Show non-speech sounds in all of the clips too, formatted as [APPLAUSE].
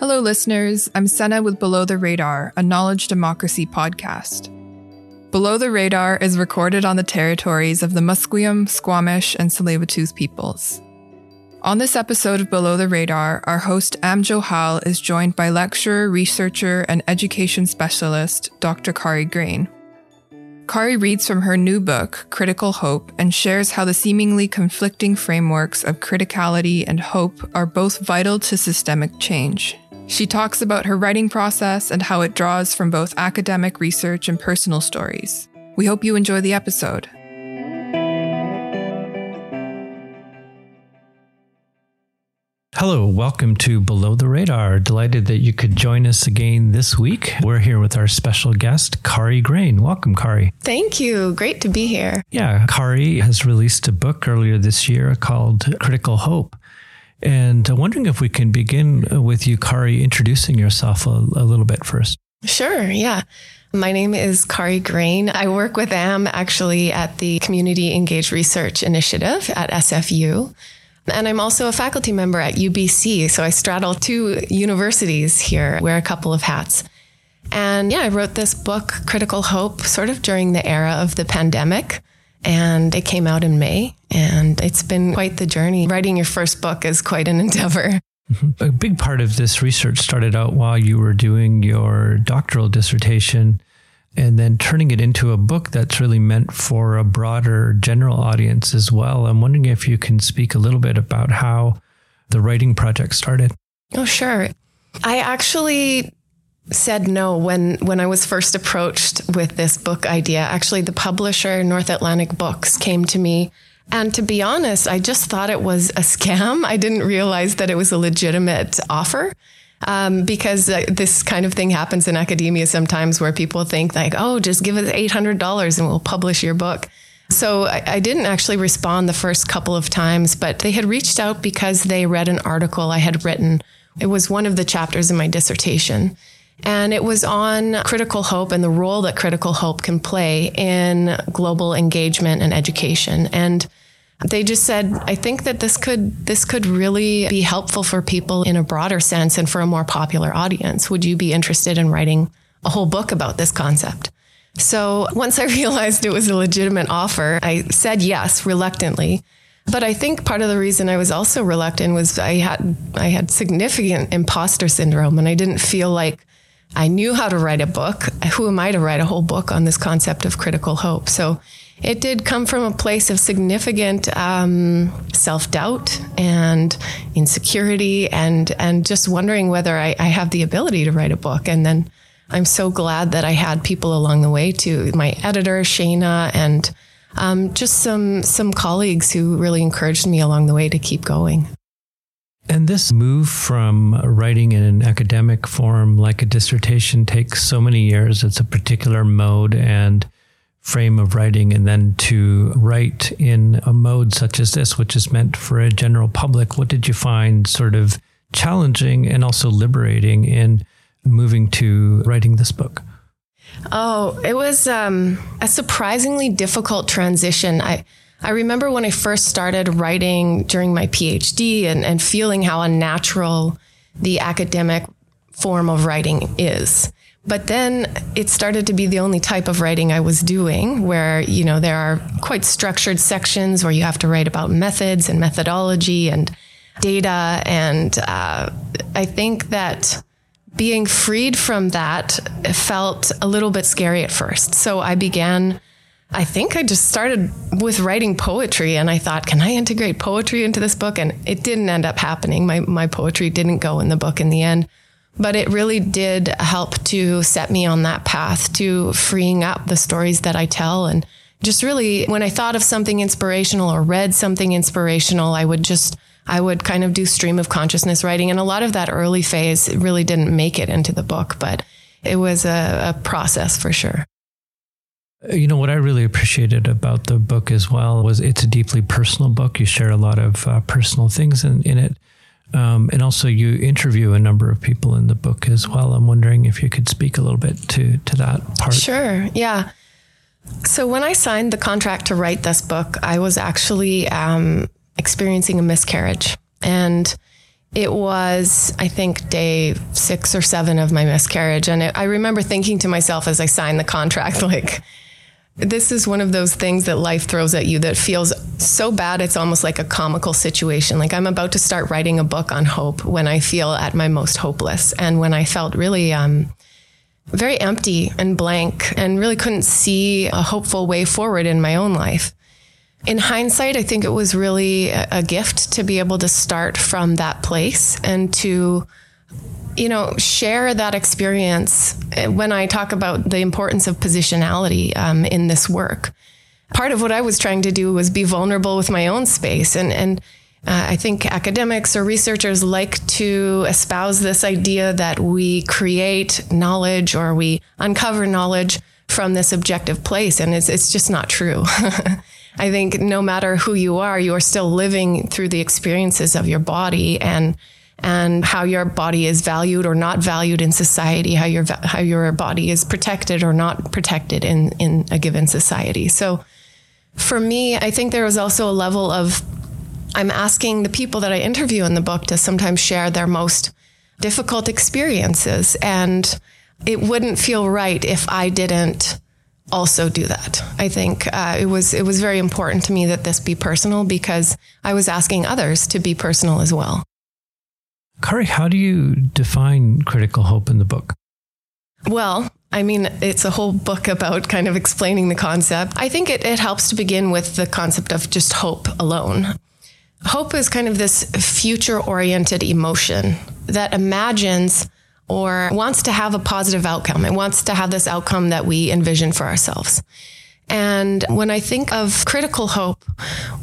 Hello, listeners. I'm Senna with Below the Radar, a knowledge democracy podcast. Below the Radar is recorded on the territories of the Musqueam, Squamish, and Tsleil-Waututh peoples. On this episode of Below the Radar, our host Am Johal is joined by lecturer, researcher, and education specialist Dr. Kari Grain. Kari reads from her new book, Critical Hope, and shares how the seemingly conflicting frameworks of criticality and hope are both vital to systemic change. She talks about her writing process and how it draws from both academic research and personal stories. We hope you enjoy the episode. Hello, welcome to Below the Radar. Delighted that you could join us again this week. We're here with our special guest, Kari Grain. Welcome, Kari. Thank you. Great to be here. Yeah, Kari has released a book earlier this year called Critical Hope. And I'm wondering if we can begin with you, Kari, introducing yourself a, a little bit first. Sure, yeah. My name is Kari Grain. I work with Am actually at the Community Engaged Research Initiative at SFU. And I'm also a faculty member at UBC. So I straddle two universities here, wear a couple of hats. And yeah, I wrote this book, Critical Hope, sort of during the era of the pandemic and it came out in May. And it's been quite the journey. Writing your first book is quite an endeavor. [LAUGHS] A big part of this research started out while you were doing your doctoral dissertation and then turning it into a book that's really meant for a broader general audience as well. I'm wondering if you can speak a little bit about how the writing project started. Oh, sure. I actually said no when when I was first approached with this book idea. Actually, the publisher North Atlantic Books came to me and to be honest, I just thought it was a scam. I didn't realize that it was a legitimate offer. Um, because uh, this kind of thing happens in academia sometimes where people think like, oh, just give us $800 and we'll publish your book. So I, I, didn't actually respond the first couple of times, but they had reached out because they read an article I had written. It was one of the chapters in my dissertation. And it was on critical hope and the role that critical hope can play in global engagement and education. And they just said, I think that this could this could really be helpful for people in a broader sense and for a more popular audience. Would you be interested in writing a whole book about this concept? So once I [LAUGHS] realized it was a legitimate offer, I said yes reluctantly. But I think part of the reason I was also reluctant was I had I had significant imposter syndrome and I didn't feel like I knew how to write a book. Who am I to write a whole book on this concept of critical hope? So it did come from a place of significant um, self doubt and insecurity, and and just wondering whether I, I have the ability to write a book. And then I'm so glad that I had people along the way to My editor Shayna and um, just some some colleagues who really encouraged me along the way to keep going. And this move from writing in an academic form like a dissertation takes so many years. It's a particular mode and frame of writing. And then to write in a mode such as this, which is meant for a general public, what did you find sort of challenging and also liberating in moving to writing this book? Oh, it was um, a surprisingly difficult transition. I, I remember when I first started writing during my PhD and, and feeling how unnatural the academic form of writing is. But then it started to be the only type of writing I was doing where, you know, there are quite structured sections where you have to write about methods and methodology and data. And uh, I think that being freed from that felt a little bit scary at first. So I began I think I just started with writing poetry and I thought, can I integrate poetry into this book? And it didn't end up happening. My, my poetry didn't go in the book in the end, but it really did help to set me on that path to freeing up the stories that I tell. And just really, when I thought of something inspirational or read something inspirational, I would just, I would kind of do stream of consciousness writing. And a lot of that early phase really didn't make it into the book, but it was a, a process for sure. You know, what I really appreciated about the book as well was it's a deeply personal book. You share a lot of uh, personal things in, in it. Um, and also, you interview a number of people in the book as well. I'm wondering if you could speak a little bit to, to that part. Sure. Yeah. So, when I signed the contract to write this book, I was actually um, experiencing a miscarriage. And it was, I think, day six or seven of my miscarriage. And it, I remember thinking to myself as I signed the contract, [LAUGHS] like, this is one of those things that life throws at you that feels so bad it's almost like a comical situation. Like I'm about to start writing a book on hope when I feel at my most hopeless and when I felt really um, very empty and blank and really couldn't see a hopeful way forward in my own life. In hindsight, I think it was really a, gift to be able to start from that place and to you know, share that experience when I talk about the importance of positionality um, in this work. Part of what I was trying to do was be vulnerable with my own space. And, and uh, I think academics or researchers like to espouse this idea that we create knowledge or we uncover knowledge from this objective place. And it's, it's just not true. [LAUGHS] I think no matter who you are, you are still living through the experiences of your body and and how your body is valued or not valued in society, how your how your body is protected or not protected in in a given society. So for me, I think there was also a level of I'm asking the people that I interview in the book to sometimes share their most difficult experiences and it wouldn't feel right if I didn't also do that. I think uh, it was it was very important to me that this be personal because I was asking others to be personal as well. Kari, how do you define critical hope in the book? Well, I mean, it's a whole book about kind of explaining the concept. I think it, it helps to begin with the concept of just hope alone. Hope is kind of this future oriented emotion that imagines or wants to have a positive outcome. It wants to have this outcome that we envision for ourselves. And when I think of critical hope,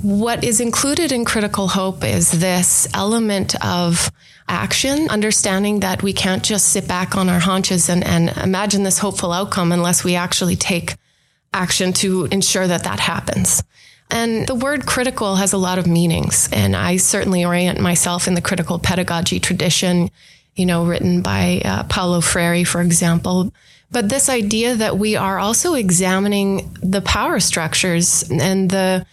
what is included in critical hope is this element of action, understanding that we can't just sit back on our haunches and, and imagine this hopeful outcome unless we actually take action to ensure that that happens. And the word critical has a lot of meanings. And I certainly orient myself in the critical pedagogy tradition, you know, written by uh, Paulo Freire, for example. But this idea that we are also examining the power structures and the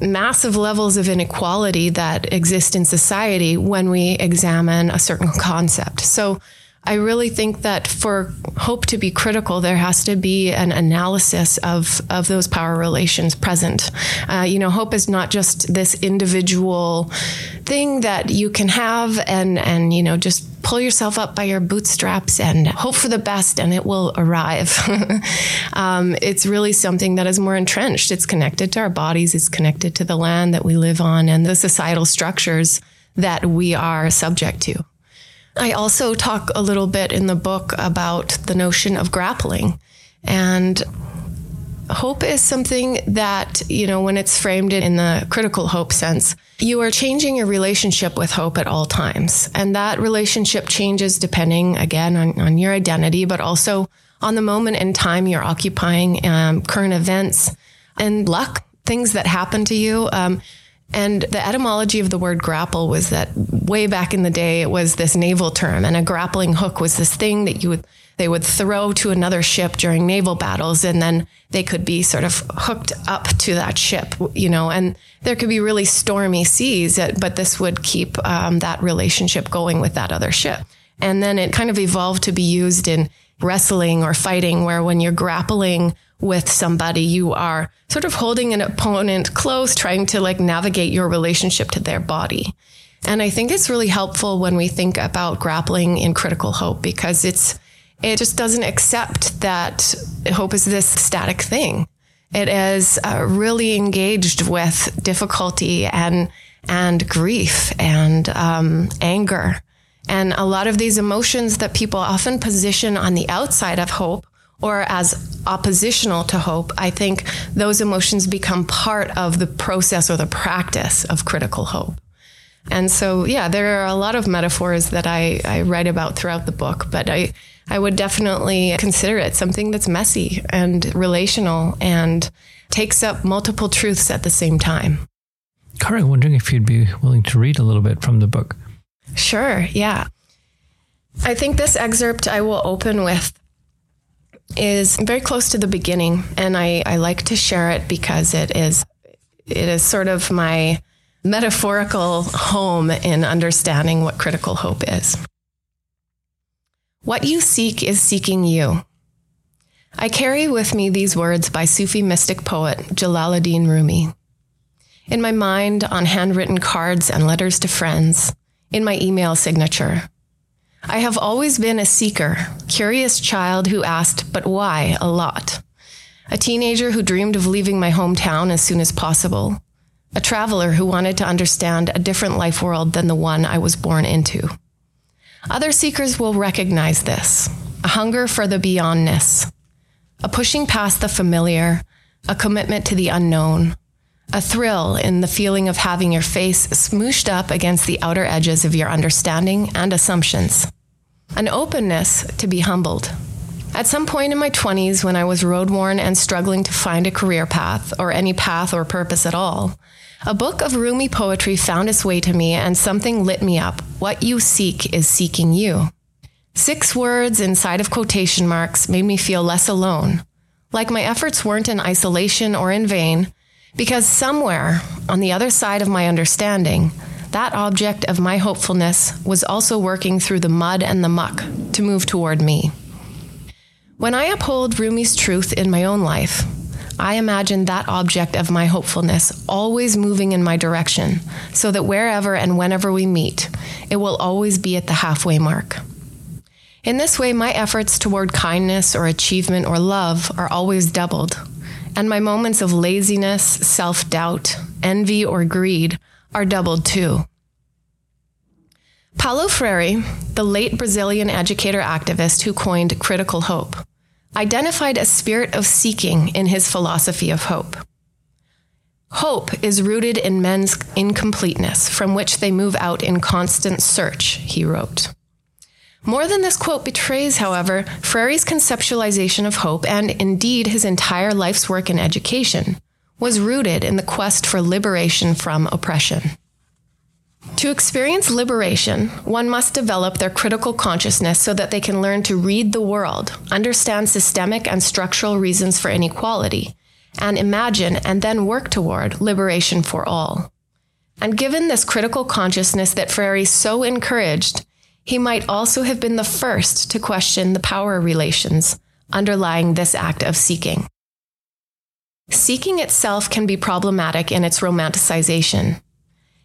massive levels of inequality that exist in society when we examine a certain concept. So I really think that for hope to be critical, there has to be an analysis of, of those power relations present. Uh, you know, hope is not just this individual thing that you can have and, and, you know, just pull yourself up by your bootstraps and hope for the best and it will arrive. [LAUGHS] um, it's really something that is more entrenched. It's connected to our bodies. It's connected to the land that we live on and the societal structures that we are subject to. I also talk a little bit in the book about the notion of grappling. And hope is something that, you know, when it's framed in the critical hope sense, you are changing your relationship with hope at all times. And that relationship changes depending, again, on, on your identity, but also on the moment in time you're occupying, um, current events and luck, things that happen to you. Um, and the etymology of the word grapple was that way back in the day, it was this naval term, and a grappling hook was this thing that you would they would throw to another ship during naval battles, and then they could be sort of hooked up to that ship, you know. And there could be really stormy seas, but this would keep um, that relationship going with that other ship. And then it kind of evolved to be used in wrestling or fighting, where when you're grappling with somebody, you are sort of holding an opponent close, trying to like navigate your relationship to their body. And I think it's really helpful when we think about grappling in critical hope because it's, it just doesn't accept that hope is this static thing. It is uh, really engaged with difficulty and, and grief and um, anger. And a lot of these emotions that people often position on the outside of hope or as oppositional to hope, I think those emotions become part of the process or the practice of critical hope. And so, yeah, there are a lot of metaphors that I, I write about throughout the book, but I, I would definitely consider it something that's messy and relational and takes up multiple truths at the same time. I'm wondering if you'd be willing to read a little bit from the book. Sure, yeah. I think this excerpt I will open with is very close to the beginning, and I, I like to share it because it is it is sort of my metaphorical home in understanding what critical hope is. What you seek is seeking you. I carry with me these words by Sufi mystic poet Jalaluddin Rumi. In my mind, on handwritten cards and letters to friends, in my email signature. I have always been a seeker, curious child who asked, but why, a lot. A teenager who dreamed of leaving my hometown as soon as possible. A traveler who wanted to understand a different life world than the one I was born into. Other seekers will recognize this a hunger for the beyondness, a pushing past the familiar, a commitment to the unknown, a thrill in the feeling of having your face smooshed up against the outer edges of your understanding and assumptions, an openness to be humbled. At some point in my 20s, when I was road worn and struggling to find a career path or any path or purpose at all, a book of Rumi poetry found its way to me and something lit me up. What you seek is seeking you. Six words inside of quotation marks made me feel less alone, like my efforts weren't in isolation or in vain, because somewhere on the other side of my understanding, that object of my hopefulness was also working through the mud and the muck to move toward me. When I uphold Rumi's truth in my own life, I imagine that object of my hopefulness always moving in my direction, so that wherever and whenever we meet, it will always be at the halfway mark. In this way, my efforts toward kindness or achievement or love are always doubled, and my moments of laziness, self doubt, envy, or greed are doubled too. Paulo Freire, the late Brazilian educator activist who coined critical hope, identified a spirit of seeking in his philosophy of hope. Hope is rooted in men's incompleteness, from which they move out in constant search, he wrote. More than this quote betrays, however, Freire's conceptualization of hope, and indeed his entire life's work in education, was rooted in the quest for liberation from oppression. To experience liberation, one must develop their critical consciousness so that they can learn to read the world, understand systemic and structural reasons for inequality, and imagine and then work toward liberation for all. And given this critical consciousness that Freire so encouraged, he might also have been the first to question the power relations underlying this act of seeking. Seeking itself can be problematic in its romanticization.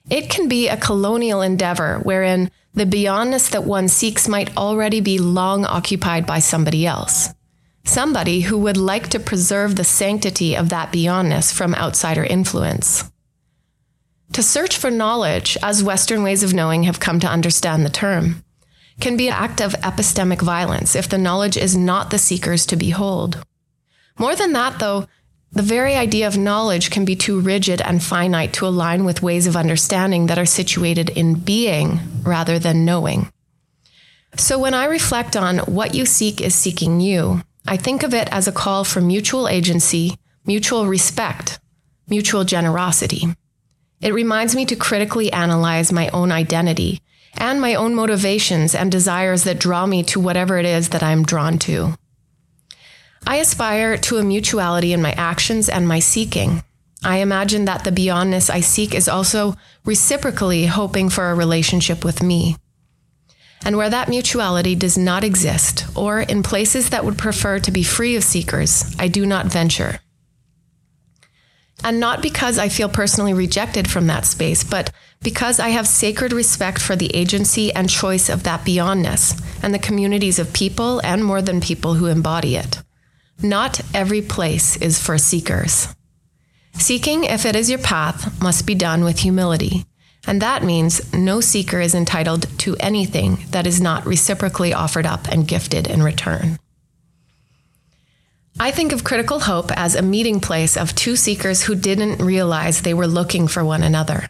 It can be a colonial endeavor wherein the beyondness that one seeks might already be long occupied by somebody else. Somebody who would like to preserve the sanctity of that beyondness from outsider influence. To search for knowledge, as Western ways of knowing have come to understand the term, can be an act of epistemic violence if the knowledge is not the seeker's to behold. More than that, though, the very idea of knowledge can be too rigid and finite to align with ways of understanding that are situated in being rather than knowing. So when I reflect on what you seek is seeking you, I think of it as a call for mutual agency, mutual respect, mutual generosity. It reminds me to critically analyze my own identity and my own motivations and desires that draw me to whatever it is that I'm drawn to. I aspire to a mutuality in my actions and my seeking. I imagine that the beyondness I seek is also reciprocally hoping for a relationship with me. And where that mutuality does not exist, or in places that would prefer to be free of seekers, I do not venture. And not because I feel personally rejected from that space, but because I have sacred respect for the agency and choice of that beyondness and the communities of people and more than people who embody it. Not every place is for seekers. Seeking, if it is your path, must be done with humility. And that means no seeker is entitled to anything that is not reciprocally offered up and gifted in return. I think of critical hope as a meeting place of two seekers who didn't realize they were looking for one another.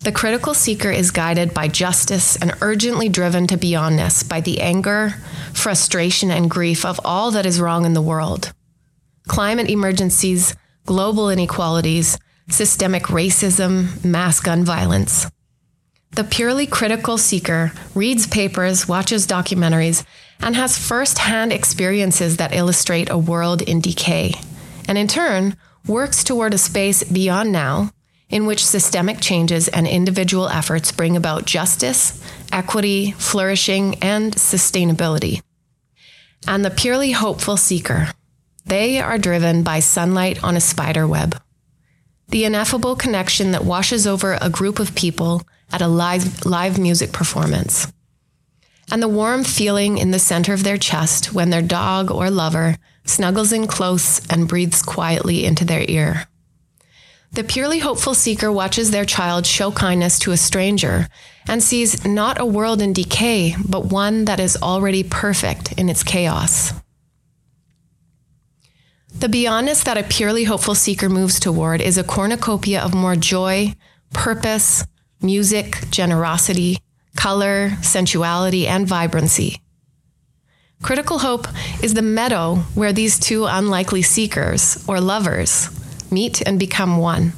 The critical seeker is guided by justice and urgently driven to beyondness by the anger, frustration, and grief of all that is wrong in the world. Climate emergencies, global inequalities, systemic racism, mass gun violence. The purely critical seeker reads papers, watches documentaries, and has first hand experiences that illustrate a world in decay, and in turn works toward a space beyond now in which systemic changes and individual efforts bring about justice, equity, flourishing, and sustainability. And the purely hopeful seeker. They are driven by sunlight on a spider web. The ineffable connection that washes over a group of people at a live, live music performance. And the warm feeling in the center of their chest when their dog or lover snuggles in close and breathes quietly into their ear. The purely hopeful seeker watches their child show kindness to a stranger and sees not a world in decay, but one that is already perfect in its chaos. The beyondness that a purely hopeful seeker moves toward is a cornucopia of more joy, purpose, music, generosity, color, sensuality, and vibrancy. Critical hope is the meadow where these two unlikely seekers, or lovers, meet and become one.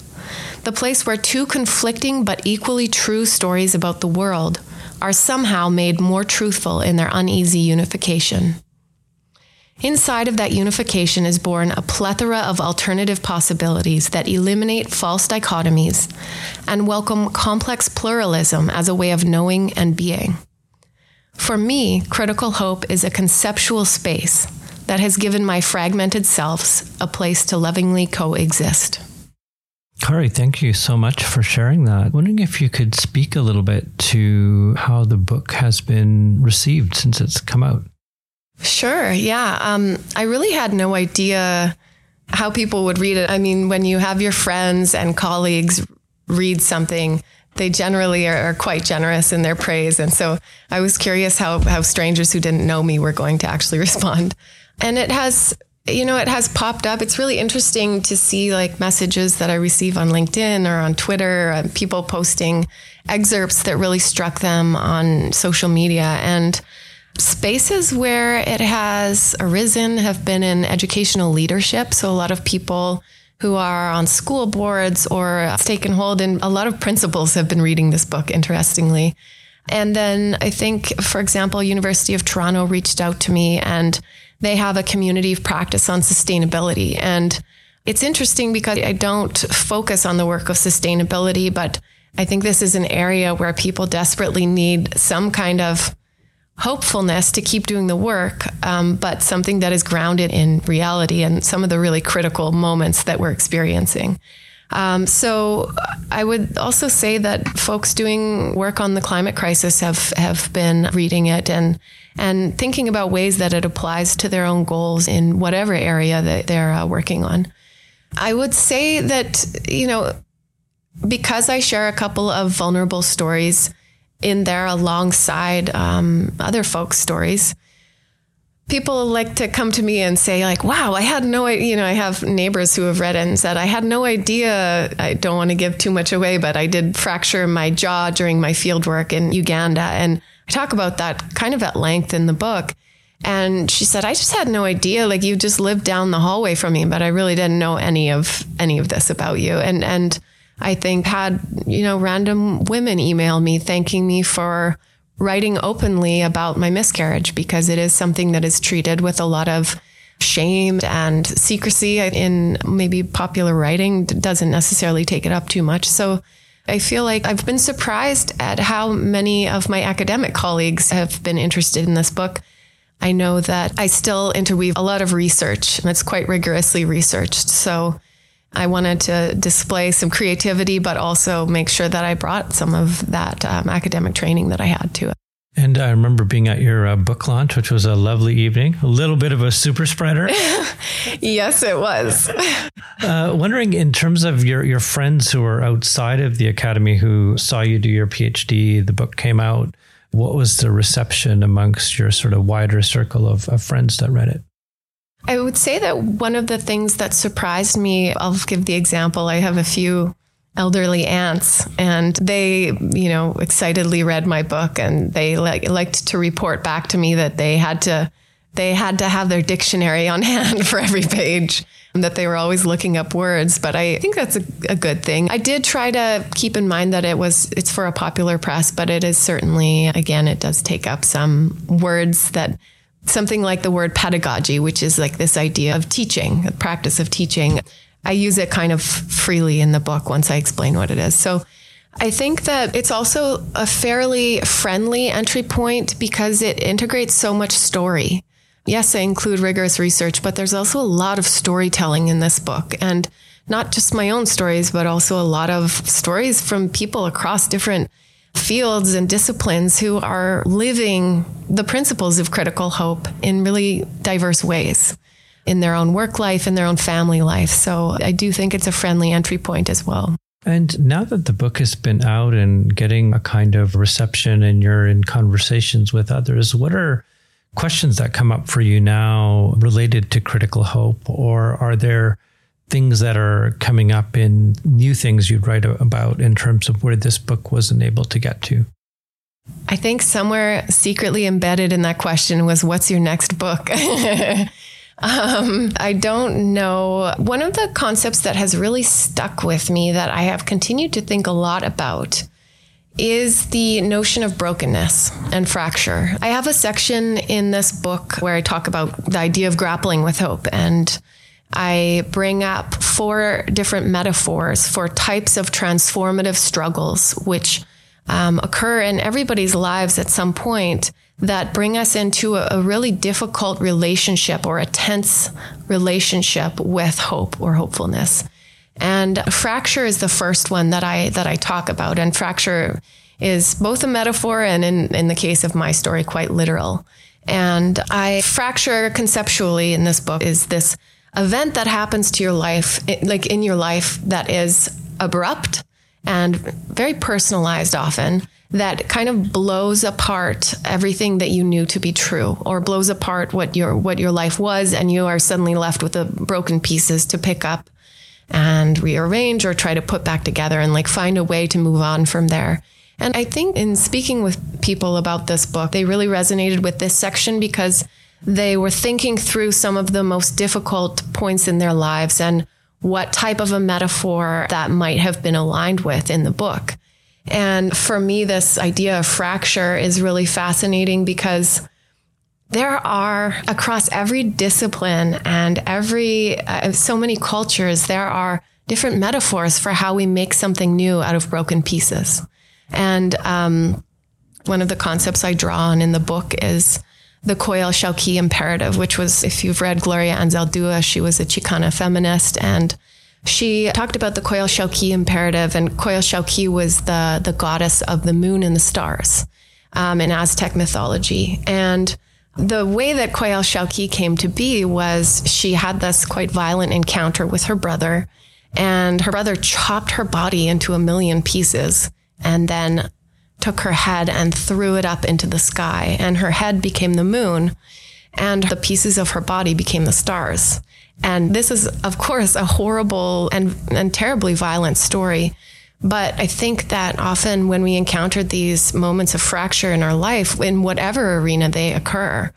The place where two conflicting but equally true stories about the world are somehow made more truthful in their uneasy unification. Inside of that unification is born a plethora of alternative possibilities that eliminate false dichotomies and welcome complex pluralism as a way of knowing and being. For me, critical hope is a conceptual space that has given my fragmented selves a place to lovingly coexist. Kari, thank you so much for sharing that. Wondering if you could speak a little bit to how the book has been received since it's come out. Sure. Yeah. Um, I really had no idea how people would read it. I mean, when you have your friends and colleagues read something, they generally are, are, quite generous in their praise. And so I was curious how, how strangers who didn't know me were going to actually [LAUGHS] respond. And it has, you know, it has popped up. It's really interesting to see like messages that I receive on LinkedIn or on Twitter, uh, people posting excerpts that really struck them on social media. And Spaces where it has arisen have been in educational leadership. So a lot of people who are on school boards or it's taken hold And a lot of principals have been reading this book, interestingly. And then I think, for example, University of Toronto reached out to me and they have a community of practice on sustainability. And it's interesting because I don't focus on the work of sustainability, but I think this is an area where people desperately need some kind of hopefulness to keep doing the work, um, but something that is grounded in reality and some of the really critical moments that we're experiencing. Um, so I would also say that folks doing work on the climate crisis have have been reading it and and thinking about ways that it applies to their own goals in whatever area that they're uh, working on. I would say that you know because I share a couple of vulnerable stories in there alongside um, other folks' stories. People like to come to me and say, like, wow, I had no idea. You know, I have neighbors who have read it and said, I had no idea. I don't want to give too much away, but I did fracture my jaw during my field work in Uganda. And I talk about that kind of at length in the book. And she said, I just had no idea. Like you just lived down the hallway from me, but I really didn't know any of any of this about you. And and I think had, you know, random women email me thanking me for writing openly about my miscarriage because it is something that is treated with a lot of shame and secrecy in maybe popular writing doesn't necessarily take it up too much. So I feel like I've been surprised at how many of my academic colleagues have been interested in this book. I know that I still interweave a lot of research and it's quite rigorously researched. So I wanted to display some creativity, but also make sure that I brought some of that um, academic training that I had to it. And I remember being at your uh, book launch, which was a lovely evening, a little bit of a super spreader. [LAUGHS] yes, it was. [LAUGHS] uh, wondering, in terms of your, your friends who are outside of the academy who saw you do your PhD, the book came out, what was the reception amongst your sort of wider circle of, of friends that read it? I would say that one of the things that surprised me, I'll give the example. I have a few elderly aunts and they, you know, excitedly read my book and they like, liked to report back to me that they had to, they had to have their dictionary on [LAUGHS] hand for every page that they were always looking up words. But I think that's a, a good thing. I did try to keep in mind that it was, it's for a popular press, but it is certainly, again, it does take up some words that something like the word pedagogy, which is like this idea of teaching, the practice of teaching. I use it kind of freely in the book once I explain what it is. So I think that it's also a fairly friendly entry point because it integrates so much story. Yes, I include rigorous research, but there's also a lot of storytelling in this book. And not just my own stories, but also a lot of stories from people across different fields and disciplines who are living the principles of critical hope in really diverse ways in their own work life, in their own family life. So I do think it's a friendly entry point as well. And now that the book has been out and getting a kind of reception and you're in conversations with others, what are questions that come up for you now related to critical hope? Or are there things that are coming up in new things you'd write about in terms of where this book wasn't able to get to? I think somewhere secretly embedded in that question was, What's your next book? [LAUGHS] um, I don't know. One of the concepts that has really stuck with me that I have continued to think a lot about is the notion of brokenness and fracture. I have a section in this book where I talk about the idea of grappling with hope and I bring up four different metaphors for types of transformative struggles, which um, occur in everybody's lives at some point that bring us into a, a, really difficult relationship or a tense relationship with hope or hopefulness. And fracture is the first one that I that I talk about. And fracture is both a metaphor and in, in the case of my story, quite literal. And I fracture conceptually in this book is this event that happens to your life, like in your life, that is abrupt and very personalized often, that kind of blows apart everything that you knew to be true, or blows apart what your what your life was, and you are suddenly left with the broken pieces to pick up and rearrange or try to put back together and like find a way to move on from there. And I think in speaking with people about this book, they really resonated with this section because they were thinking through some of the most difficult points in their lives and what type of a metaphor that might have been aligned with in the book. And for me, this idea of fracture is really fascinating because there are across every discipline and every uh, so many cultures there are different metaphors for how we make something new out of broken pieces and um, one of the concepts i draw on in the book is the Coyolxauhqui imperative, which was, if you've read Gloria Anzaldúa, she was a Chicana feminist and she talked about the Coyolxauhqui imperative, and Coyolxauhqui was the, the goddess of the moon and the stars um, in Aztec mythology. And the way that Coyolxauhqui came to be was she had this quite violent encounter with her brother, and her brother chopped her body into a million pieces and then took her head and threw it up into the sky, and her head became the moon, and the pieces of her body became the stars. And this is, of course, a horrible and, and terribly violent story. But I think that often when we encounter these moments of fracture in our life, in whatever arena they occur,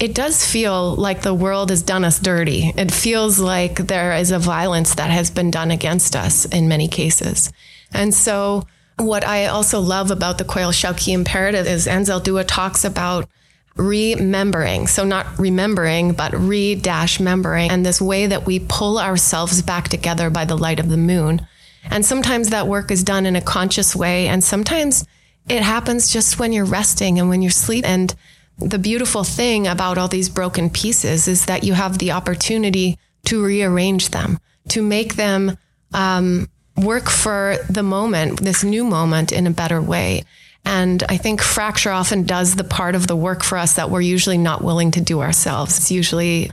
it does feel like the world has done us dirty. It feels like there is a violence that has been done against us in many cases. And so what I also love about the Coyolxauhqui imperative is Anzaldúa talks about remembering. So not remembering, but re dash membering and this way that we pull ourselves back together by the light of the moon. And sometimes that work is done in a conscious way. And sometimes it happens just when you're resting and when you're sleeping. And the beautiful thing about all these broken pieces is that you have the opportunity to rearrange them, to make them um, work for the moment, this new moment in a better way. And I think fracture often does the part of the work for us that we're usually not willing to do ourselves. It's usually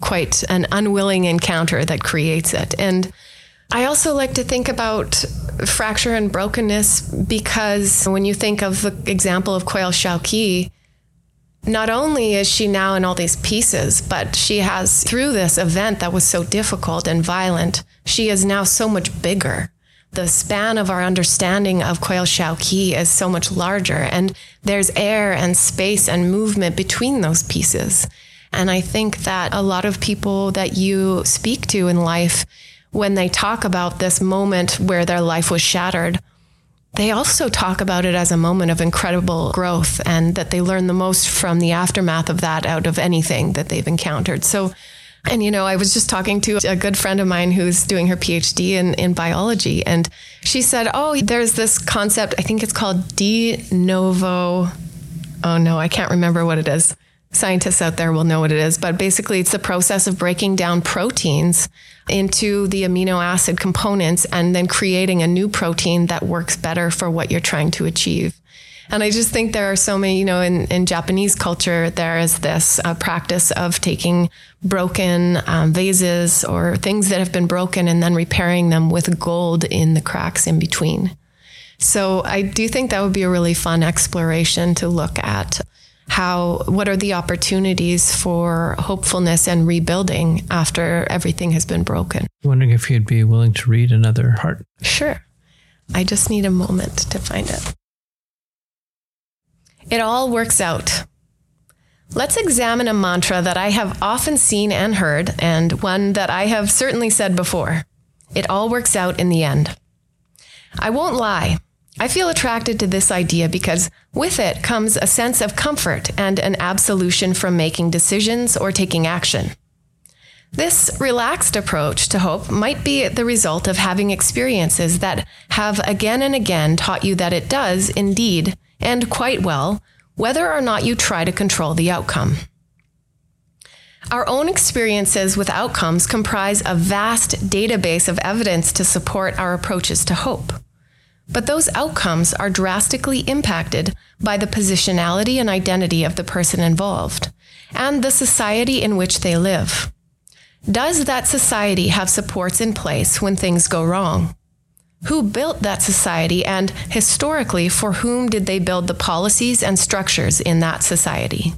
quite an unwilling encounter that creates it. And I also like to think about fracture and brokenness because when you think of the example of Coyolxauhqui, not only is she now in all these pieces, but she has, through this event that was so difficult and violent, she is now so much bigger. The span of our understanding of Coyolxauhqui is so much larger, and there's air and space and movement between those pieces. And I think that a lot of people that you speak to in life, when they talk about this moment where their life was shattered, they also talk about it as a moment of incredible growth and that they learn the most from the aftermath of that out of anything that they've encountered. So And, you know, I was just talking to a good friend of mine who's doing her PhD in, in biology. And she said, Oh, there's this concept, I think it's called de novo. Oh, no, I can't remember what it is. Scientists out there will know what it is. But basically, it's the process of breaking down proteins into the amino acid components and then creating a new protein that works better for what you're trying to achieve. And I just think there are so many, you know, in, in Japanese culture, there is this uh, practice of taking broken um, vases or things that have been broken and then repairing them with gold in the cracks in between. So I do think that would be a really fun exploration to look at how what are the opportunities for hopefulness and rebuilding after everything has been broken. Wondering if you'd be willing to read another heart. Sure. I just need a moment to find it. It all works out. Let's examine a mantra that I have often seen and heard, and one that I have certainly said before. It all works out in the end. I won't lie. I feel attracted to this idea because with it comes a sense of comfort and an absolution from making decisions or taking action. This relaxed approach to hope might be the result of having experiences that have again and again taught you that it does, indeed, and quite well, whether or not you try to control the outcome. Our own experiences with outcomes comprise a vast database of evidence to support our approaches to hope. But those outcomes are drastically impacted by the positionality and identity of the person involved and the society in which they live. Does that society have supports in place when things go wrong? Who built that society and historically for whom did they build the policies and structures in that society?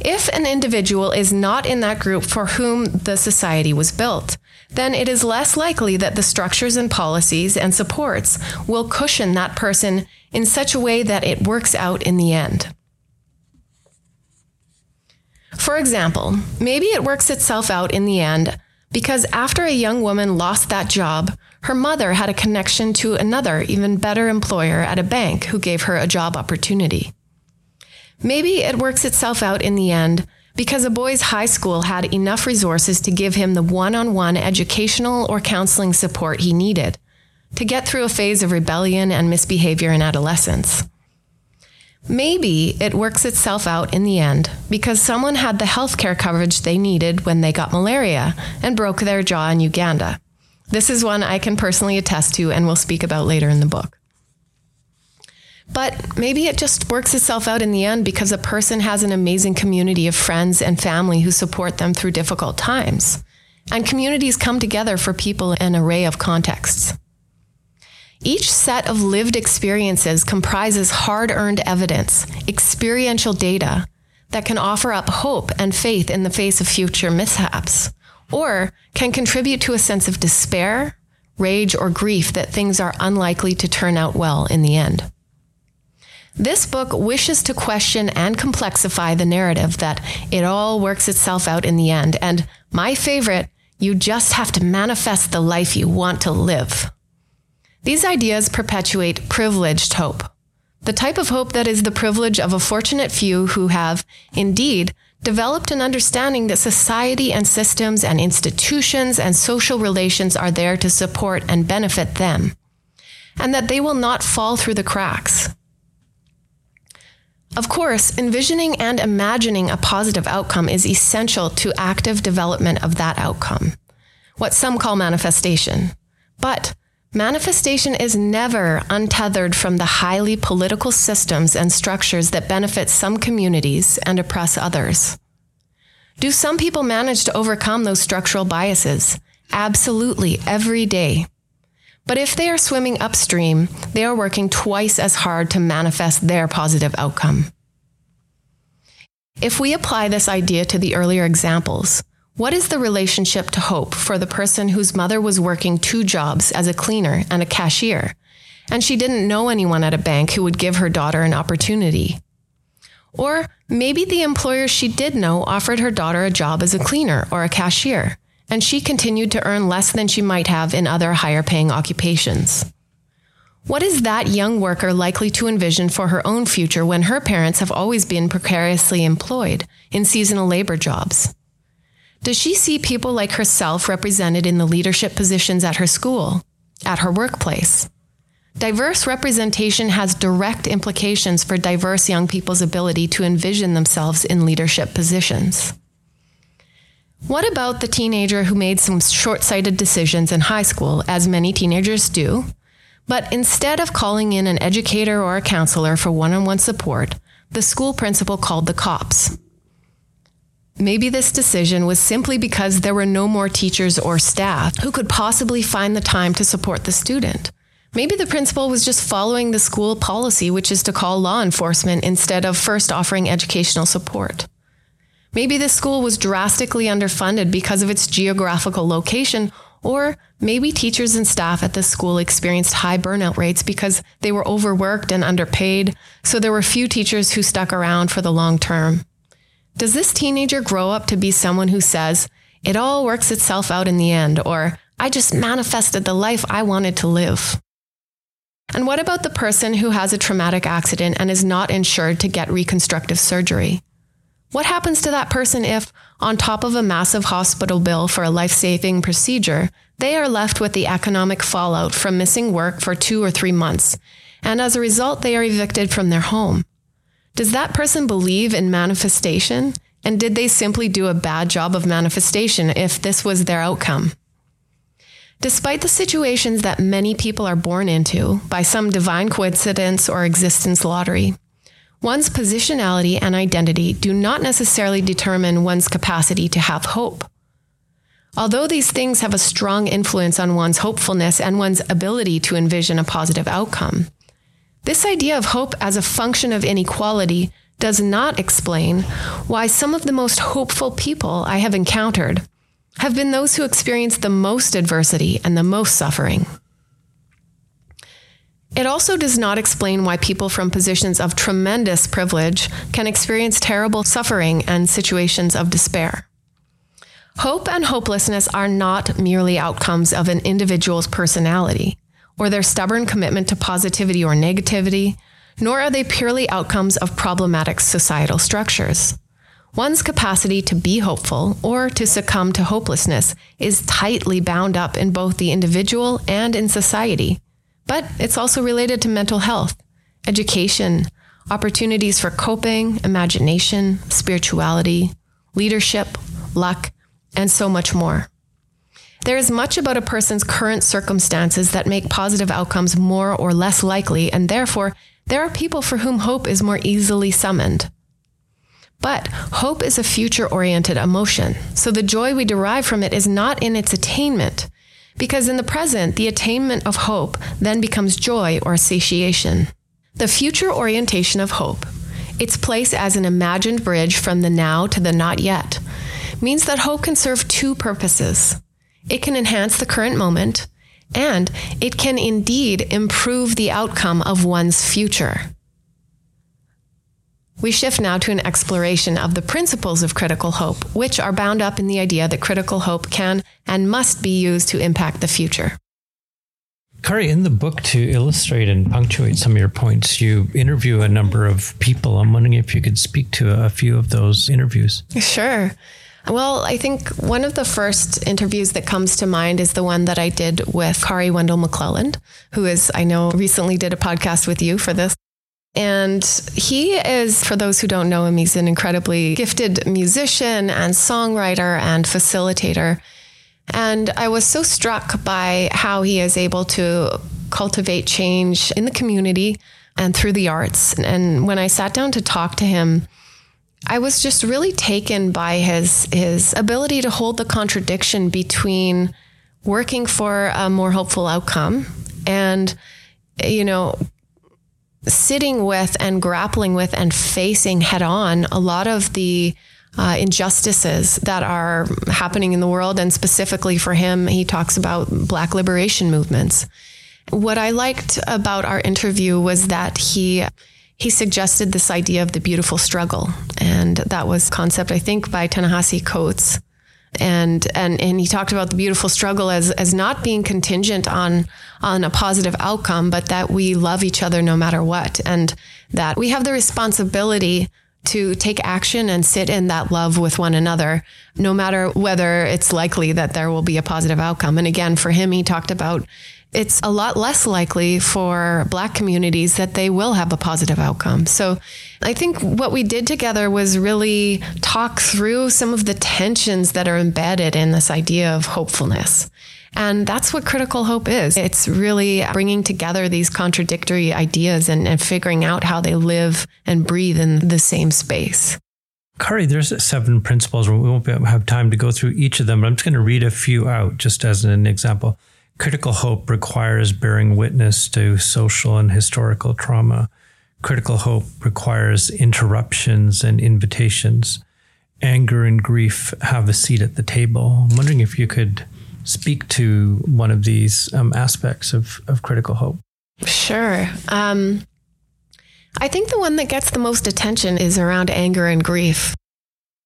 If an individual is not in that group for whom the society was built, then it is less likely that the structures and policies and supports will cushion that person in such a way that it works out in the end. For example, maybe it works itself out in the end because after a young woman lost that job, her mother had a connection to another, even better employer at a bank who gave her a job opportunity. Maybe it works itself out in the end because a boy's high school had enough resources to give him the one on one educational or counseling support he needed to get through a phase of rebellion and misbehavior in adolescence. Maybe it works itself out in the end because someone had the health care coverage they needed when they got malaria and broke their jaw in Uganda. This is one I can personally attest to and will speak about later in the book. But maybe it just works itself out in the end because a person has an amazing community of friends and family who support them through difficult times. And communities come together for people in an array of contexts. Each set of lived experiences comprises hard earned evidence, experiential data that can offer up hope and faith in the face of future mishaps, or can contribute to a sense of despair, rage, or grief that things are unlikely to turn out well in the end. This book wishes to question and complexify the narrative that it all works itself out in the end, and my favorite, you just have to manifest the life you want to live. These ideas perpetuate privileged hope, the type of hope that is the privilege of a fortunate few who have, indeed, developed an understanding that society and systems and institutions and social relations are there to support and benefit them, and that they will not fall through the cracks. Of course, envisioning and imagining a positive outcome is essential to active development of that outcome, what some call manifestation. But Manifestation is never untethered from the highly political systems and structures that benefit some communities and oppress others. Do some people manage to overcome those structural biases? Absolutely, every day. But if they are swimming upstream, they are working twice as hard to manifest their positive outcome. If we apply this idea to the earlier examples, what is the relationship to hope for the person whose mother was working two jobs as a cleaner and a cashier, and she didn't know anyone at a bank who would give her daughter an opportunity? Or maybe the employer she did know offered her daughter a job as a cleaner or a cashier, and she continued to earn less than she might have in other higher paying occupations. What is that young worker likely to envision for her own future when her parents have always been precariously employed in seasonal labor jobs? Does she see people like herself represented in the leadership positions at her school, at her workplace? Diverse representation has direct implications for diverse young people's ability to envision themselves in leadership positions. What about the teenager who made some short sighted decisions in high school, as many teenagers do, but instead of calling in an educator or a counselor for one on one support, the school principal called the cops? Maybe this decision was simply because there were no more teachers or staff who could possibly find the time to support the student. Maybe the principal was just following the school policy, which is to call law enforcement instead of first offering educational support. Maybe the school was drastically underfunded because of its geographical location, or maybe teachers and staff at the school experienced high burnout rates because they were overworked and underpaid, so there were few teachers who stuck around for the long term. Does this teenager grow up to be someone who says, it all works itself out in the end, or I just manifested the life I wanted to live? And what about the person who has a traumatic accident and is not insured to get reconstructive surgery? What happens to that person if, on top of a massive hospital bill for a life saving procedure, they are left with the economic fallout from missing work for two or three months, and as a result, they are evicted from their home? Does that person believe in manifestation? And did they simply do a bad job of manifestation if this was their outcome? Despite the situations that many people are born into by some divine coincidence or existence lottery, one's positionality and identity do not necessarily determine one's capacity to have hope. Although these things have a strong influence on one's hopefulness and one's ability to envision a positive outcome, this idea of hope as a function of inequality does not explain why some of the most hopeful people I have encountered have been those who experienced the most adversity and the most suffering. It also does not explain why people from positions of tremendous privilege can experience terrible suffering and situations of despair. Hope and hopelessness are not merely outcomes of an individual's personality or their stubborn commitment to positivity or negativity, nor are they purely outcomes of problematic societal structures. One's capacity to be hopeful or to succumb to hopelessness is tightly bound up in both the individual and in society. But it's also related to mental health, education, opportunities for coping, imagination, spirituality, leadership, luck, and so much more. There is much about a person's current circumstances that make positive outcomes more or less likely, and therefore, there are people for whom hope is more easily summoned. But hope is a future oriented emotion, so the joy we derive from it is not in its attainment, because in the present, the attainment of hope then becomes joy or satiation. The future orientation of hope, its place as an imagined bridge from the now to the not yet, means that hope can serve two purposes. It can enhance the current moment, and it can indeed improve the outcome of one's future. We shift now to an exploration of the principles of critical hope, which are bound up in the idea that critical hope can and must be used to impact the future. Kari, in the book, to illustrate and punctuate some of your points, you interview a number of people. I'm wondering if you could speak to a few of those interviews. Sure. Well, I think one of the first interviews that comes to mind is the one that I did with Khari Wendell McClelland, who is, I know, recently did a podcast with you for this. And he is, for those who don't know him, he's an incredibly gifted musician and songwriter and facilitator. And I was so struck by how he is able to cultivate change in the community and through the arts. And when I sat down to talk to him, I was just really taken by his his ability to hold the contradiction between working for a more hopeful outcome and you know sitting with and grappling with and facing head on a lot of the uh, injustices that are happening in the world. And specifically for him, he talks about Black liberation movements. What I liked about our interview was that he he suggested this idea of the beautiful struggle, and that was concept I think by Ta-Nehisi Coates and and and he talked about the beautiful struggle as as not being contingent on on a positive outcome but that we love each other no matter what and that we have the responsibility to take action and sit in that love with one another, no matter whether it's likely that there will be a positive outcome. And again, for him, he talked about it's a lot less likely for Black communities that they will have a positive outcome. So I think what we did together was really talk through some of the tensions that are embedded in this idea of hopefulness. And that's what critical hope is. It's really bringing together these contradictory ideas and, and figuring out how they live and breathe in the same space. Kari, there's seven principles. We won't have time to go through each of them, but I'm just going to read a few out just as an example. Critical hope requires bearing witness to social and historical trauma. Critical hope requires interruptions and invitations. Anger and grief have a seat at the table. I'm wondering if you could speak to one of these um, aspects of, of critical hope. Sure. Um, I think the one that gets the most attention is around anger and grief.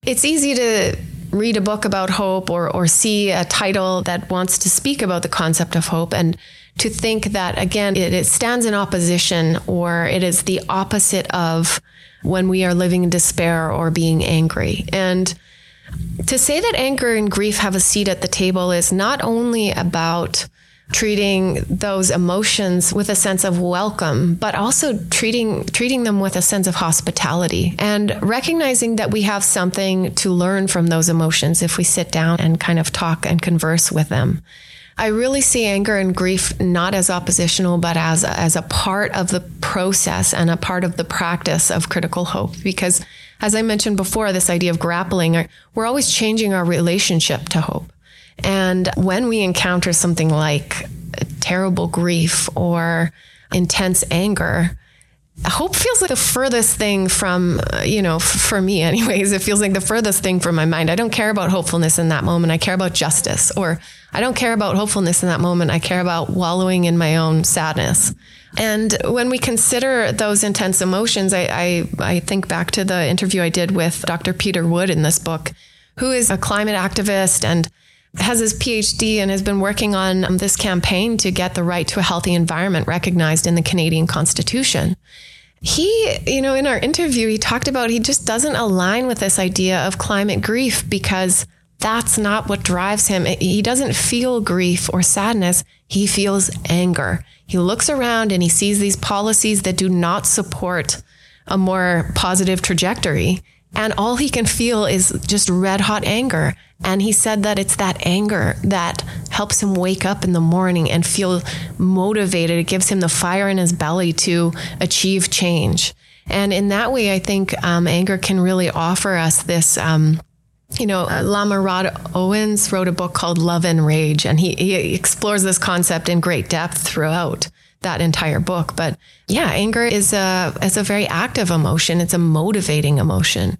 It's easy to read a book about hope or, or see a title that wants to speak about the concept of hope and to think that, again, it, it stands in opposition or it is the opposite of when we are living in despair or being angry. And to say that anger and grief have a seat at the table is not only about treating those emotions with a sense of welcome, but also treating treating them with a sense of hospitality and recognizing that we have something to learn from those emotions if we sit down and kind of talk and converse with them. I really see anger and grief not as oppositional, but as as a part of the process and a part of the practice of critical hope. Because, as I mentioned before, this idea of grappling, we're always changing our relationship to hope. And when we encounter something like terrible grief or intense anger, hope feels like the furthest thing from, uh, you know, for me, [LAUGHS] anyways, it feels like the furthest thing from my mind. I don't care about hopefulness in that moment. I care about justice, or I don't care about hopefulness in that moment. I care about wallowing in my own sadness. And when we consider those intense emotions, I, I, I think back to the interview I did with Dr. Peter Wood in this book, who is a climate activist and has his PhD and has been working on um, this campaign to get the right to a healthy environment recognized in the Canadian Constitution. He, you know, in our interview, he talked about he just doesn't align with this idea of climate grief because that's not what drives him. He doesn't feel grief or sadness. He feels anger. He looks around and he sees these policies that do not support a more positive trajectory. And all he can feel is just red hot anger. And he said that it's that anger that helps him wake up in the morning and feel motivated. It gives him the fire in his belly to achieve change. And in that way, I think um, anger can really offer us this. Um, you know, uh, Lama Rod Owens wrote a book called Love and Rage, and he, he explores this concept in great depth throughout that entire book. But yeah, anger is a is a very active emotion. It's a motivating emotion,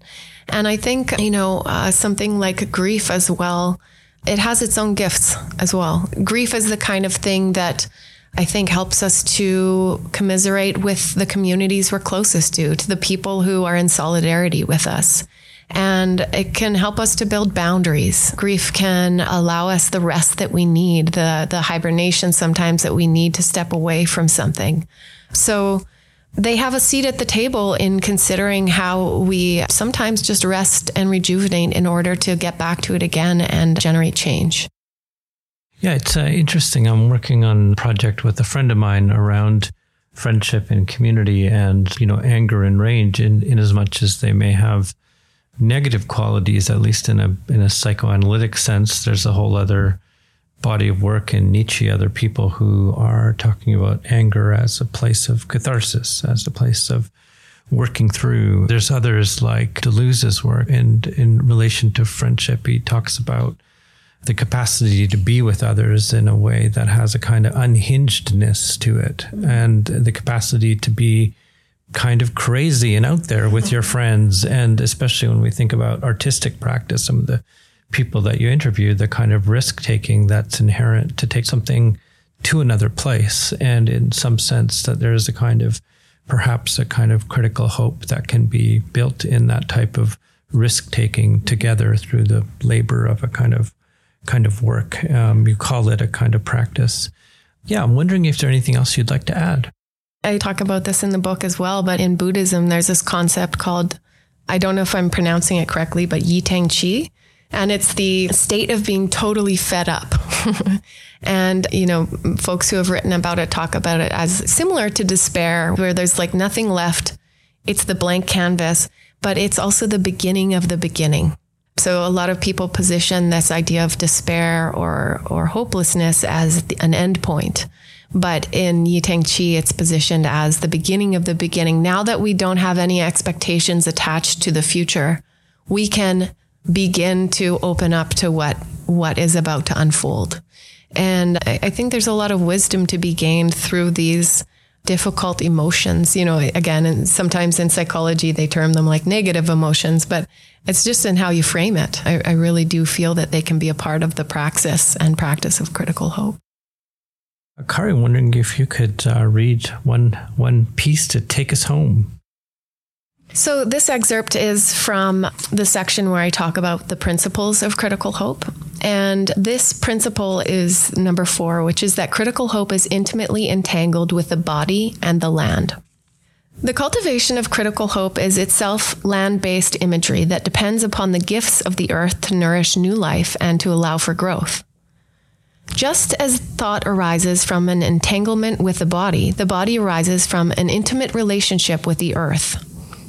and I think you know uh, something like grief as well. It has its own gifts as well. Grief is the kind of thing that I think helps us to commiserate with the communities we're closest to, to the people who are in solidarity with us and it can help us to build boundaries. Grief can allow us the rest that we need, the, the hibernation sometimes that we need to step away from something. So they have a seat at the table in considering how we sometimes just rest and rejuvenate in order to get back to it again and generate change. Yeah, it's uh, interesting. I'm working on a project with a friend of mine around friendship and community and, you know, anger and rage in, in as much as they may have negative qualities, at least in a in a psychoanalytic sense. There's a whole other body of work in Nietzsche, other people who are talking about anger as a place of catharsis, as a place of working through. There's others like Deleuze's work, and in relation to friendship, he talks about the capacity to be with others in a way that has a kind of unhingedness to it, and the capacity to be kind of crazy and out there with your friends. And especially when we think about artistic practice, some of the people that you interview, the kind of risk taking that's inherent to take something to another place. And in some sense, that there is a kind of perhaps a kind of critical hope that can be built in that type of risk taking together through the labor of a kind of kind of work. Um, you call it a kind of practice. Yeah, I'm wondering if there's anything else you'd like to add. I talk about this in the book as well, but in Buddhism, there's this concept called I don't know if I'm pronouncing it correctly, but Ye Tang Che. And it's the state of being totally fed up. [LAUGHS] and, you know, folks who have written about it talk about it as similar to despair, where there's like nothing left. It's the blank canvas, but it's also the beginning of the beginning. So a lot of people position this idea of despair or or hopelessness as an end point. But in Ye Tang Che, it's positioned as the beginning of the beginning. Now that we don't have any expectations attached to the future, we can begin to open up to what what is about to unfold. And I, I think there's a lot of wisdom to be gained through these difficult emotions. You know, again, and sometimes in psychology they term them like negative emotions, but it's just in how you frame it. I, I really do feel that they can be a part of the praxis and practice of critical hope. Kari, wondering if you could uh, read one one piece to take us home. So, this excerpt is from the section where I talk about the principles of critical hope. And this principle is number four, which is that critical hope is intimately entangled with the body and the land. The cultivation of critical hope is itself land based imagery that depends upon the gifts of the earth to nourish new life and to allow for growth. Just as thought arises from an entanglement with the body, the body arises from an intimate relationship with the earth.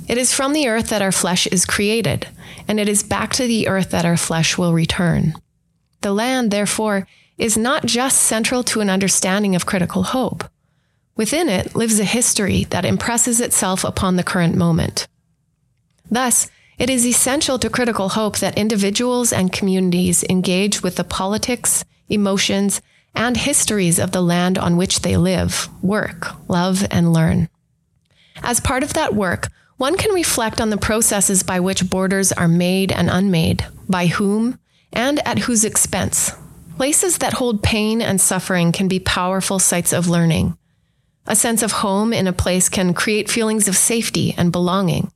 It is from the earth that our flesh is created, and it is back to the earth that our flesh will return. The land, therefore, is not just central to an understanding of critical hope. Within it lives a history that impresses itself upon the current moment. Thus, it is essential to critical hope that individuals and communities engage with the politics, emotions, and histories of the land on which they live, work, love, and learn. As part of that work, one can reflect on the processes by which borders are made and unmade, by whom, and at whose expense. Places that hold pain and suffering can be powerful sites of learning. A sense of home in a place can create feelings of safety and belonging.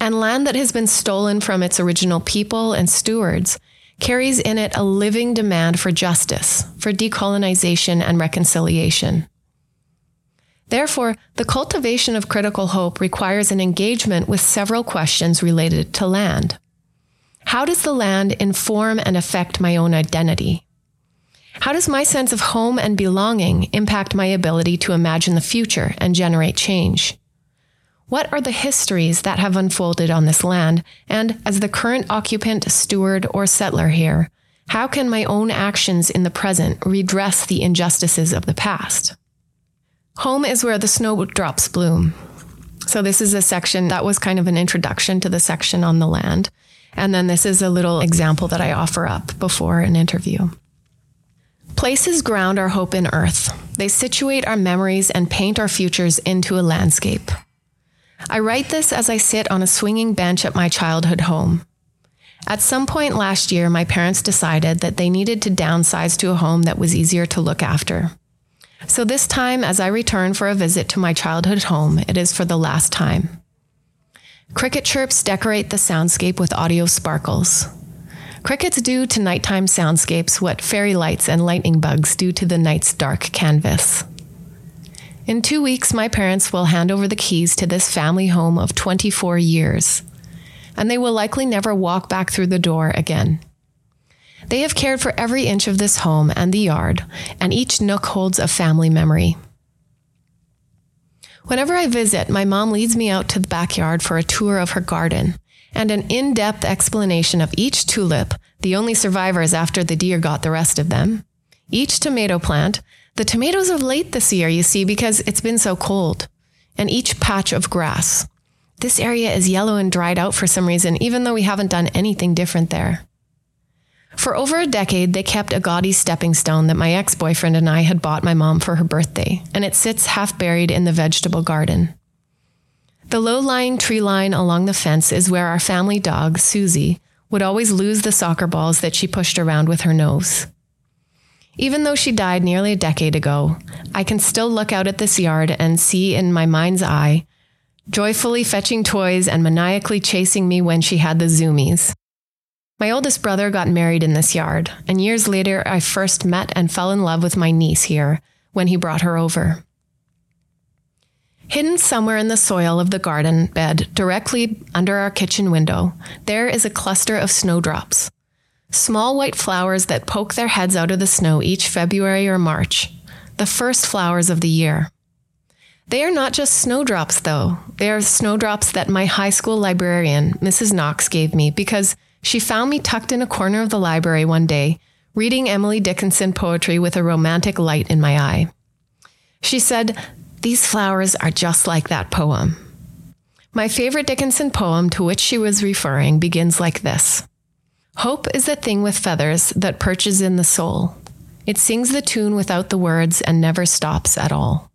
And land that has been stolen from its original people and stewards carries in it a living demand for justice, for decolonization and reconciliation. Therefore, the cultivation of critical hope requires an engagement with several questions related to land. How does the land inform and affect my own identity? How does my sense of home and belonging impact my ability to imagine the future and generate change? What are the histories that have unfolded on this land? And as the current occupant, steward, or settler here, how can my own actions in the present redress the injustices of the past? Home is where the snowdrops bloom. So, this is a section that was kind of an introduction to the section on the land. And then this is a little example that I offer up before an interview. Places ground our hope in earth. They situate our memories and paint our futures into a landscape. I write this as I sit on a swinging bench at my childhood home. At some point last year, my parents decided that they needed to downsize to a home that was easier to look after. So this time, as I return for a visit to my childhood home, it is for the last time. Cricket chirps decorate the soundscape with audio sparkles. Crickets do to nighttime soundscapes what fairy lights and lightning bugs do to the night's dark canvas. In two weeks, my parents will hand over the keys to this family home of 24 years, and they will likely never walk back through the door again. They have cared for every inch of this home and the yard, and each nook holds a family memory. Whenever I visit, my mom leads me out to the backyard for a tour of her garden and an in depth explanation of each tulip, the only survivors after the deer got the rest of them, each tomato plant. The tomatoes are late this year, you see, because it's been so cold, and each patch of grass. This area is yellow and dried out for some reason, even though we haven't done anything different there. For over a decade, they kept a gaudy stepping stone that my ex boyfriend and I had bought my mom for her birthday, and it sits half buried in the vegetable garden. The low lying tree line along the fence is where our family dog, Susie, would always lose the soccer balls that she pushed around with her nose. Even though she died nearly a decade ago, I can still look out at this yard and see in my mind's eye, joyfully fetching toys and maniacally chasing me when she had the zoomies. My oldest brother got married in this yard, and years later, I first met and fell in love with my niece here when he brought her over. Hidden somewhere in the soil of the garden bed, directly under our kitchen window, there is a cluster of snowdrops. Small white flowers that poke their heads out of the snow each February or March, the first flowers of the year. They are not just snowdrops, though. They are snowdrops that my high school librarian, Mrs. Knox, gave me because she found me tucked in a corner of the library one day, reading Emily Dickinson poetry with a romantic light in my eye. She said, these flowers are just like that poem. My favorite Dickinson poem to which she was referring begins like this Hope is a thing with feathers that perches in the soul. It sings the tune without the words and never stops at all.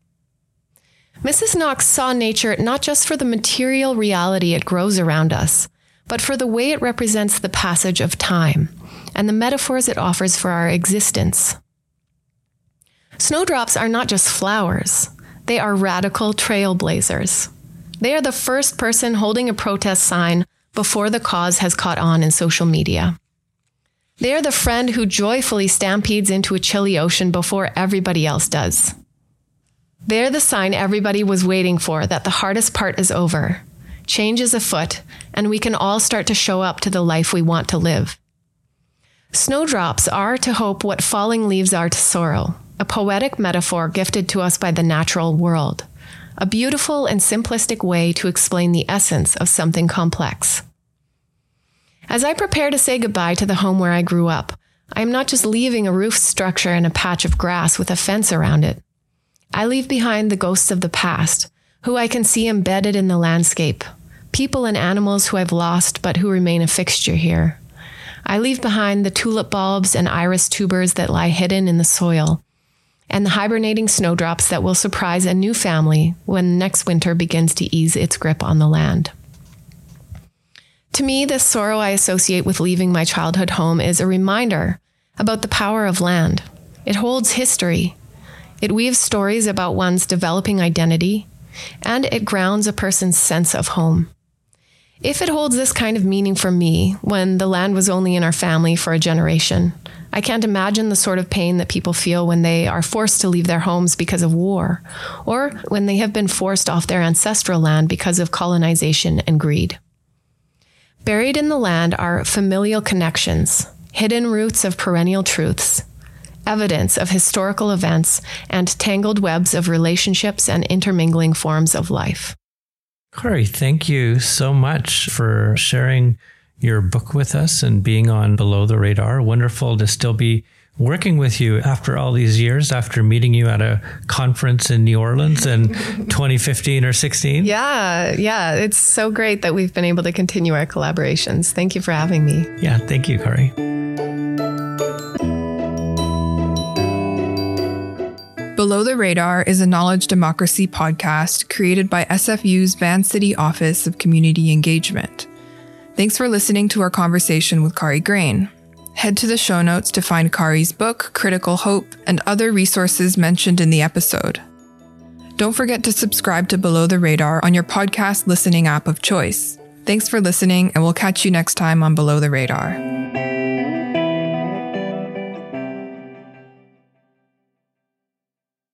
Mrs. Knox saw nature not just for the material reality it grows around us, but for the way it represents the passage of time and the metaphors it offers for our existence. Snowdrops are not just flowers, they are radical trailblazers. They are the first person holding a protest sign before the cause has caught on in social media. They are the friend who joyfully stampedes into a chilly ocean before everybody else does. They're the sign everybody was waiting for that the hardest part is over. Change is afoot, and we can all start to show up to the life we want to live. Snowdrops are to hope what falling leaves are to sorrow a poetic metaphor gifted to us by the natural world, a beautiful and simplistic way to explain the essence of something complex. As I prepare to say goodbye to the home where I grew up, I am not just leaving a roof structure and a patch of grass with a fence around it. I leave behind the ghosts of the past, who I can see embedded in the landscape, people and animals who I've lost but who remain a fixture here. I leave behind the tulip bulbs and iris tubers that lie hidden in the soil, and the hibernating snowdrops that will surprise a new family when next winter begins to ease its grip on the land. To me, this sorrow I associate with leaving my childhood home is a reminder about the power of land. It holds history. It weaves stories about one's developing identity, and it grounds a person's sense of home. If it holds this kind of meaning for me when the land was only in our family for a generation, I can't imagine the sort of pain that people feel when they are forced to leave their homes because of war, or when they have been forced off their ancestral land because of colonization and greed. Buried in the land are familial connections, hidden roots of perennial truths, evidence of historical events, and tangled webs of relationships and intermingling forms of life. Kari, thank you so much for sharing your book with us and being on Below the Radar. Wonderful to still be working with you after all these years, after meeting you at a conference in New Orleans in [LAUGHS] 2015 or 16. Yeah, yeah. It's so great that we've been able to continue our collaborations. Thank you for having me. Yeah, thank you, Kari. Below the Radar is a knowledge democracy podcast created by SFU's Vancity Office of Community Engagement. Thanks for listening to our conversation with Kari Grain. Head to the show notes to find Kari's book, Critical Hope, and other resources mentioned in the episode. Don't forget to subscribe to Below the Radar on your podcast listening app of choice. Thanks for listening, and we'll catch you next time on Below the Radar.